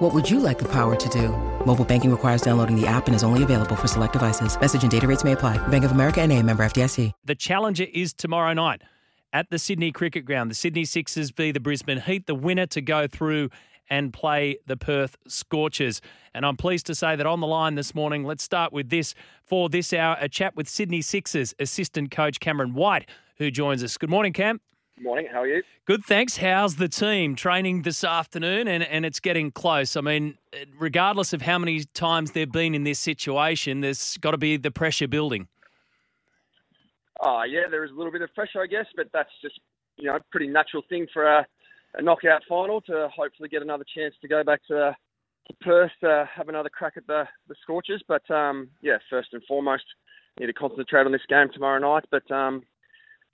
What would you like the power to do? Mobile banking requires downloading the app and is only available for select devices. Message and data rates may apply. Bank of America and a member FDIC. The Challenger is tomorrow night at the Sydney Cricket Ground. The Sydney Sixers v the Brisbane Heat, the winner to go through and play the Perth Scorchers. And I'm pleased to say that on the line this morning, let's start with this for this hour, a chat with Sydney Sixers assistant coach Cameron White, who joins us. Good morning, Cam. Morning, how are you? Good, thanks. How's the team training this afternoon? And, and it's getting close. I mean, regardless of how many times they've been in this situation, there's got to be the pressure building. Oh, yeah, there is a little bit of pressure, I guess, but that's just, you know, a pretty natural thing for a, a knockout final to hopefully get another chance to go back to, uh, to Perth, uh, have another crack at the, the Scorchers. But, um, yeah, first and foremost, need to concentrate on this game tomorrow night. But, um,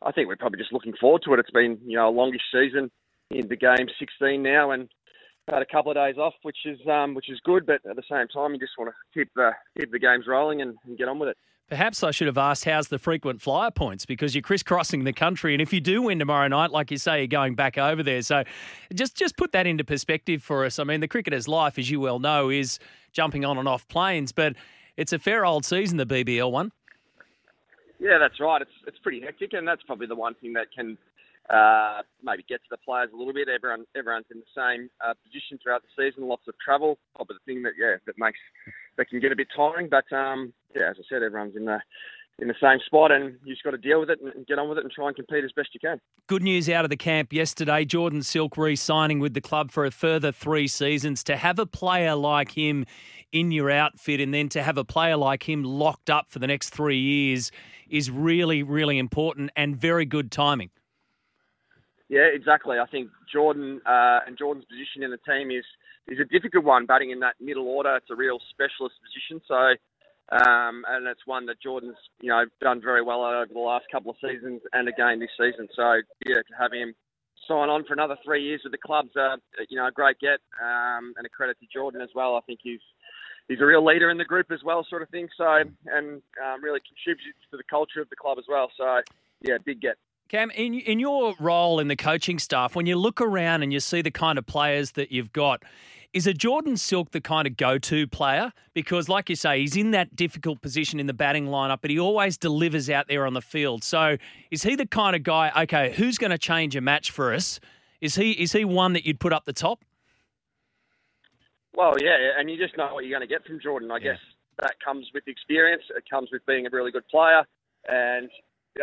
I think we're probably just looking forward to it. It's been you know a longish season in the game 16 now, and had a couple of days off, which is um, which is good. But at the same time, you just want to keep the keep the games rolling and, and get on with it. Perhaps I should have asked how's the frequent flyer points because you're crisscrossing the country, and if you do win tomorrow night, like you say, you're going back over there. So just just put that into perspective for us. I mean, the cricketer's life, as you well know, is jumping on and off planes, but it's a fair old season, the BBL one. Yeah, that's right. It's it's pretty hectic, and that's probably the one thing that can uh, maybe get to the players a little bit. Everyone everyone's in the same uh, position throughout the season. Lots of travel, probably the thing that yeah that makes that can get a bit tiring. But um, yeah, as I said, everyone's in the in the same spot, and you just got to deal with it and get on with it and try and compete as best you can. Good news out of the camp yesterday: Jordan Silk re-signing with the club for a further three seasons. To have a player like him in your outfit, and then to have a player like him locked up for the next three years is really, really important and very good timing. Yeah, exactly. I think Jordan uh, and Jordan's position in the team is is a difficult one, batting in that middle order. It's a real specialist position. So, um, and it's one that Jordan's you know done very well over the last couple of seasons and again this season. So, yeah, to have him sign on for another three years with the club's uh, you know a great get um, and a credit to Jordan as well. I think he's he's a real leader in the group as well, sort of thing. So and um, really contributes to the culture of the club as well. So yeah, big get. Cam, in in your role in the coaching staff, when you look around and you see the kind of players that you've got, is a Jordan Silk the kind of go-to player? Because, like you say, he's in that difficult position in the batting lineup, but he always delivers out there on the field. So, is he the kind of guy? Okay, who's going to change a match for us? Is he is he one that you'd put up the top? Well, yeah, and you just know what you're going to get from Jordan. I yeah. guess that comes with experience. It comes with being a really good player, and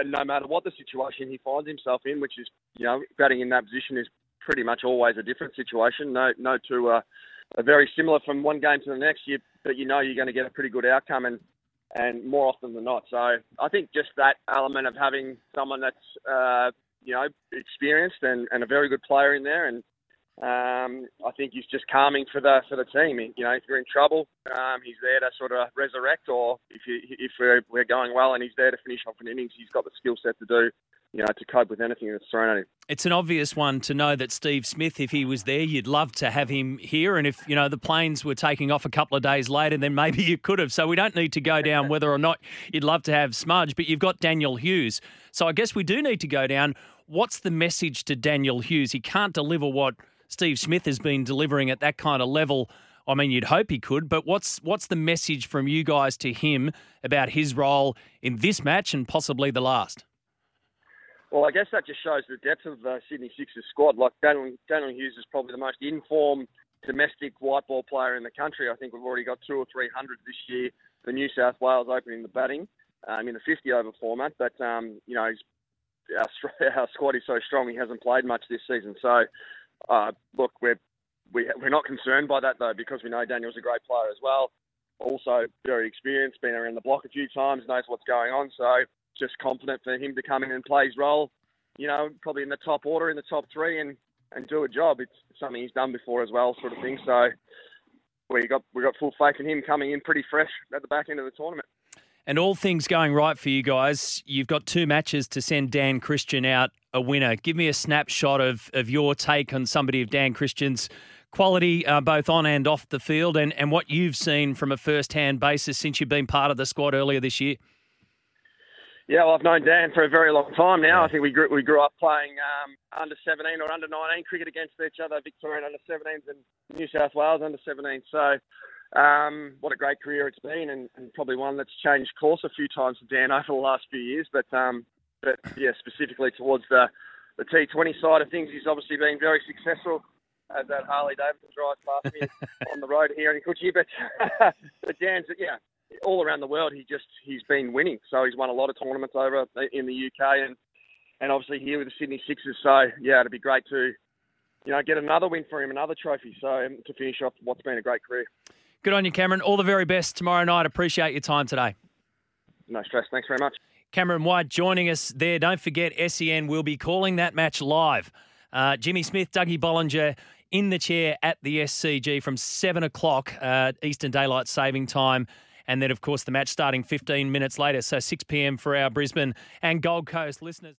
no matter what the situation he finds himself in, which is you know batting in that position is pretty much always a different situation. No, no two are, are very similar from one game to the next. You, but you know you're going to get a pretty good outcome, and and more often than not. So I think just that element of having someone that's uh, you know experienced and, and a very good player in there, and um, I think he's just calming for the for the team. You know, if you're in trouble, um, he's there to sort of resurrect, or if you, if we're, we're going well and he's there to finish off an innings, he's got the skill set to do. You know, to cope with anything that's thrown at him. It's an obvious one to know that Steve Smith, if he was there, you'd love to have him here. And if, you know, the planes were taking off a couple of days later, then maybe you could have. So we don't need to go down whether or not you'd love to have Smudge, but you've got Daniel Hughes. So I guess we do need to go down. What's the message to Daniel Hughes? He can't deliver what Steve Smith has been delivering at that kind of level. I mean, you'd hope he could, but what's what's the message from you guys to him about his role in this match and possibly the last? Well, I guess that just shows the depth of the Sydney Sixers squad. Like Daniel, Daniel Hughes is probably the most informed domestic white ball player in the country. I think we've already got two or three hundred this year. The New South Wales opening the batting um, in the 50 over format, but um, you know, our, our squad is so strong. He hasn't played much this season, so uh, look, we're we, we're not concerned by that though because we know Daniel's a great player as well. Also very experienced, been around the block a few times, knows what's going on. So just confident for him to come in and play his role. You know, probably in the top order, in the top three, and and do a job. It's something he's done before as well, sort of thing. So we got we got full faith in him coming in pretty fresh at the back end of the tournament. And all things going right for you guys, you've got two matches to send Dan Christian out a winner. Give me a snapshot of, of your take on somebody of Dan Christian's quality, uh, both on and off the field, and, and what you've seen from a first hand basis since you've been part of the squad earlier this year. Yeah, well, I've known Dan for a very long time now. I think we grew, we grew up playing um, under 17 or under 19 cricket against each other, Victorian under 17s and New South Wales under 17s. So um, what a great career it's been, and, and, probably one that's changed course a few times for Dan over the last few years. But um, but yeah, specifically towards the the T20 side of things, he's obviously been very successful as that Harley Davidson drives past me on the road here in Coogee. But but Dan's yeah, all around the world, he just he's been winning. So he's won a lot of tournaments over in the UK and and obviously here with the Sydney Sixers. So yeah, it'd be great to you know get another win for him, another trophy. So um, to finish off what's been a great career. Good on you, Cameron. All the very best tomorrow night. Appreciate your time today. No stress. Thanks very much. Cameron White joining us there. Don't forget, SEN will be calling that match live. Uh, Jimmy Smith, Dougie Bollinger in the chair at the SCG from 7 o'clock uh, Eastern Daylight Saving Time. And then, of course, the match starting 15 minutes later. So 6 p.m. for our Brisbane and Gold Coast listeners.